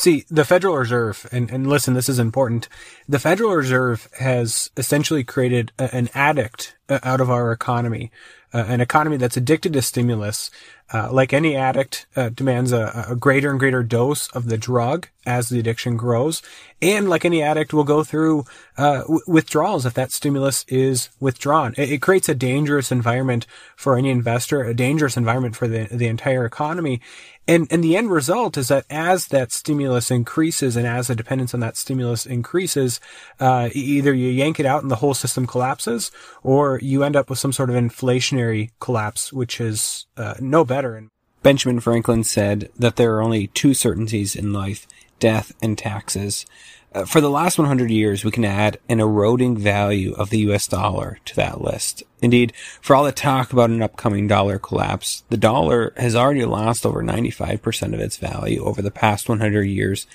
See, the Federal Reserve, and, and listen, this is important. The Federal Reserve has essentially created a, an addict out of our economy, uh, an economy that's addicted to stimulus. Uh, like any addict, uh, demands a, a, greater and greater dose of the drug as the addiction grows. And like any addict will go through, uh, w- withdrawals if that stimulus is withdrawn. It, it, creates a dangerous environment for any investor, a dangerous environment for the, the entire economy. And, and the end result is that as that stimulus increases and as the dependence on that stimulus increases, uh, either you yank it out and the whole system collapses, or you end up with some sort of inflationary collapse, which is uh, no better. Benjamin Franklin said that there are only two certainties in life, death and taxes. Uh, for the last 100 years, we can add an eroding value of the US dollar to that list. Indeed, for all the talk about an upcoming dollar collapse, the dollar has already lost over 95% of its value over the past 100 years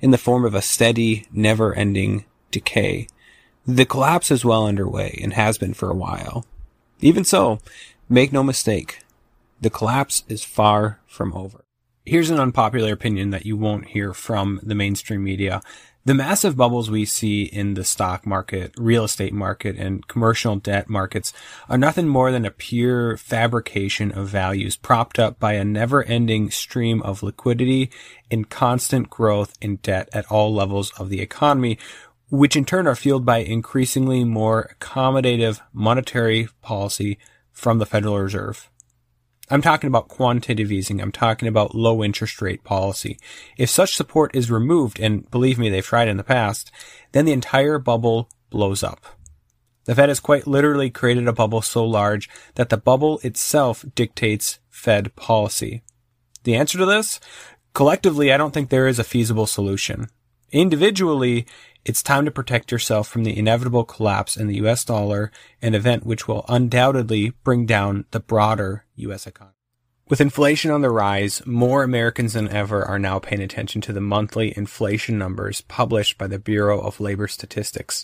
in the form of a steady, never-ending decay. The collapse is well underway and has been for a while. Even so, make no mistake, the collapse is far from over. Here's an unpopular opinion that you won't hear from the mainstream media. The massive bubbles we see in the stock market, real estate market, and commercial debt markets are nothing more than a pure fabrication of values propped up by a never ending stream of liquidity and constant growth in debt at all levels of the economy, which in turn are fueled by increasingly more accommodative monetary policy from the Federal Reserve. I'm talking about quantitative easing. I'm talking about low interest rate policy. If such support is removed, and believe me, they've tried in the past, then the entire bubble blows up. The Fed has quite literally created a bubble so large that the bubble itself dictates Fed policy. The answer to this? Collectively, I don't think there is a feasible solution. Individually, it's time to protect yourself from the inevitable collapse in the US dollar, an event which will undoubtedly bring down the broader US economy. With inflation on the rise, more Americans than ever are now paying attention to the monthly inflation numbers published by the Bureau of Labor Statistics.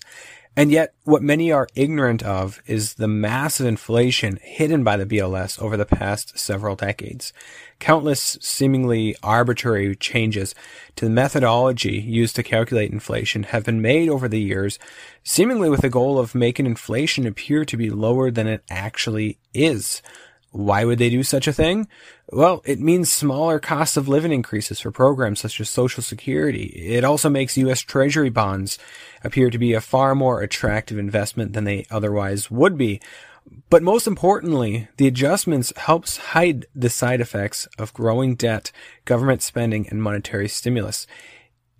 And yet, what many are ignorant of is the massive inflation hidden by the BLS over the past several decades. Countless seemingly arbitrary changes to the methodology used to calculate inflation have been made over the years, seemingly with the goal of making inflation appear to be lower than it actually is. Why would they do such a thing? Well, it means smaller cost of living increases for programs such as Social Security. It also makes U.S. Treasury bonds appear to be a far more attractive investment than they otherwise would be. But most importantly, the adjustments helps hide the side effects of growing debt, government spending, and monetary stimulus.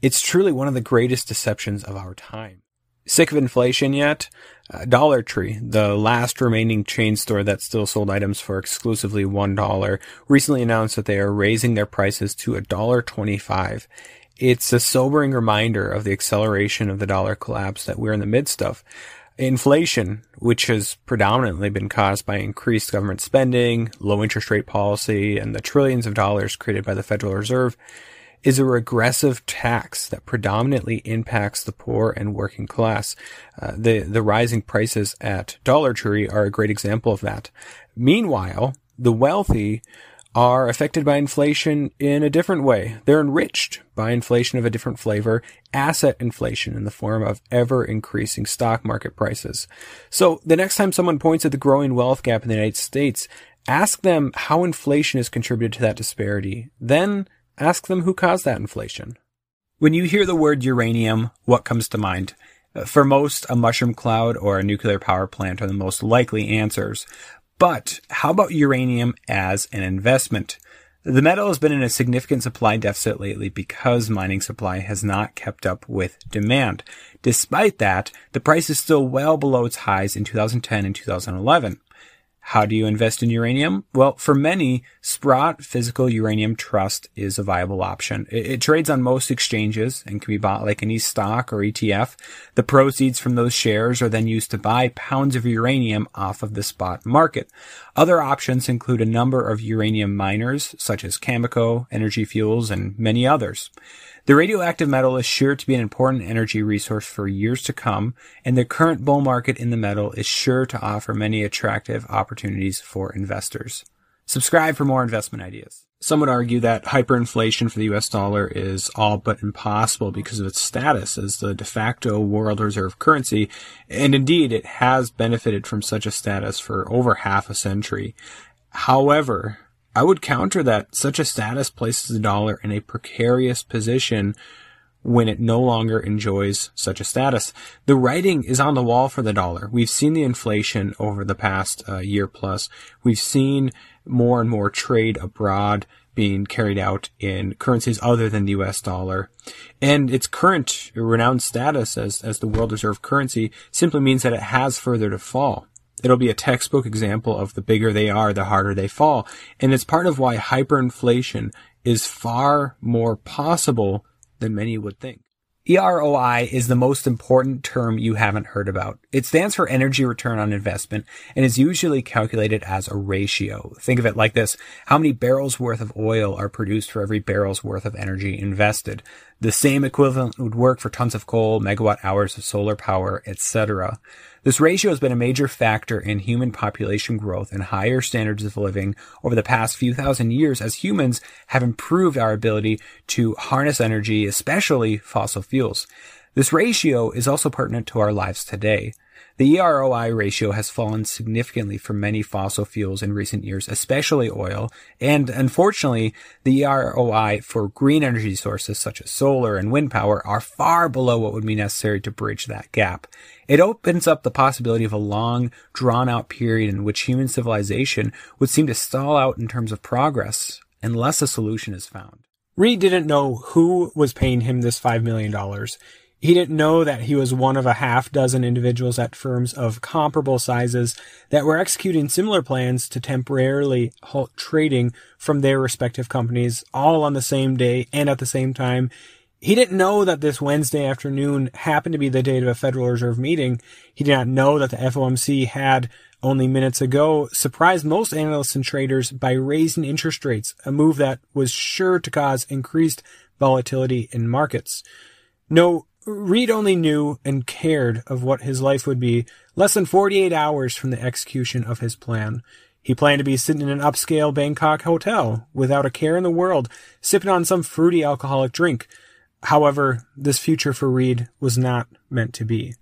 It's truly one of the greatest deceptions of our time. Sick of inflation yet? Uh, Dollar Tree, the last remaining chain store that still sold items for exclusively $1, recently announced that they are raising their prices to $1.25. It's a sobering reminder of the acceleration of the dollar collapse that we're in the midst of. Inflation, which has predominantly been caused by increased government spending, low interest rate policy, and the trillions of dollars created by the Federal Reserve, is a regressive tax that predominantly impacts the poor and working class. Uh, the the rising prices at Dollar Tree are a great example of that. Meanwhile, the wealthy are affected by inflation in a different way. They're enriched by inflation of a different flavor, asset inflation in the form of ever increasing stock market prices. So the next time someone points at the growing wealth gap in the United States, ask them how inflation has contributed to that disparity. Then Ask them who caused that inflation. When you hear the word uranium, what comes to mind? For most, a mushroom cloud or a nuclear power plant are the most likely answers. But how about uranium as an investment? The metal has been in a significant supply deficit lately because mining supply has not kept up with demand. Despite that, the price is still well below its highs in 2010 and 2011. How do you invest in uranium? Well, for many, Sprott Physical Uranium Trust is a viable option. It, it, trades on most exchanges and can be bought like any stock or ETF. The proceeds from those shares are then used to buy pounds of uranium off of the spot market. Other options include a number of uranium miners, such as Cameco, Energy Fuels, and many others. The radioactive metal is sure to be an important energy resource for years to come, and the current bull market in the metal is sure to offer many attractive opportunities for investors. Subscribe for more investment ideas. Some would argue that hyperinflation for the US dollar is all but impossible because of its status as the de facto world reserve currency, and indeed it has benefited from such a status for over half a century. However, I would counter that such a status places the dollar in a precarious position when it no longer enjoys such a status. The writing is on the wall for the dollar. We've seen the inflation over the past uh, year plus. We've seen more and more trade abroad being carried out in currencies other than the US dollar. And its current renowned status as, as the world reserve currency simply means that it has further to fall. It'll be a textbook example of the bigger they are, the harder they fall. And it's part of why hyperinflation is far more possible than many would think. EROI is the most important term you haven't heard about. It stands for energy return on investment and is usually calculated as a ratio. Think of it like this. How many barrels worth of oil are produced for every barrel's worth of energy invested? The same equivalent would work for tons of coal, megawatt hours of solar power, etc. This ratio has been a major factor in human population growth and higher standards of living over the past few thousand years as humans have improved our ability to harness energy, especially fossil fuels. This ratio is also pertinent to our lives today. The EROI ratio has fallen significantly for many fossil fuels in recent years, especially oil, and unfortunately, the EROI for green energy sources such as solar and wind power are far below what would be necessary to bridge that gap. It opens up the possibility of a long, drawn out period in which human civilization would seem to stall out in terms of progress unless a solution is found. Reed didn't know who was paying him this $5 million. He didn't know that he was one of a half dozen individuals at firms of comparable sizes that were executing similar plans to temporarily halt trading from their respective companies all on the same day and at the same time. He didn't know that this Wednesday afternoon happened to be the date of a Federal Reserve meeting. He did not know that the FOMC had only minutes ago surprised most analysts and traders by raising interest rates, a move that was sure to cause increased volatility in markets. No Reed only knew and cared of what his life would be less than 48 hours from the execution of his plan. He planned to be sitting in an upscale Bangkok hotel without a care in the world, sipping on some fruity alcoholic drink. However, this future for Reed was not meant to be.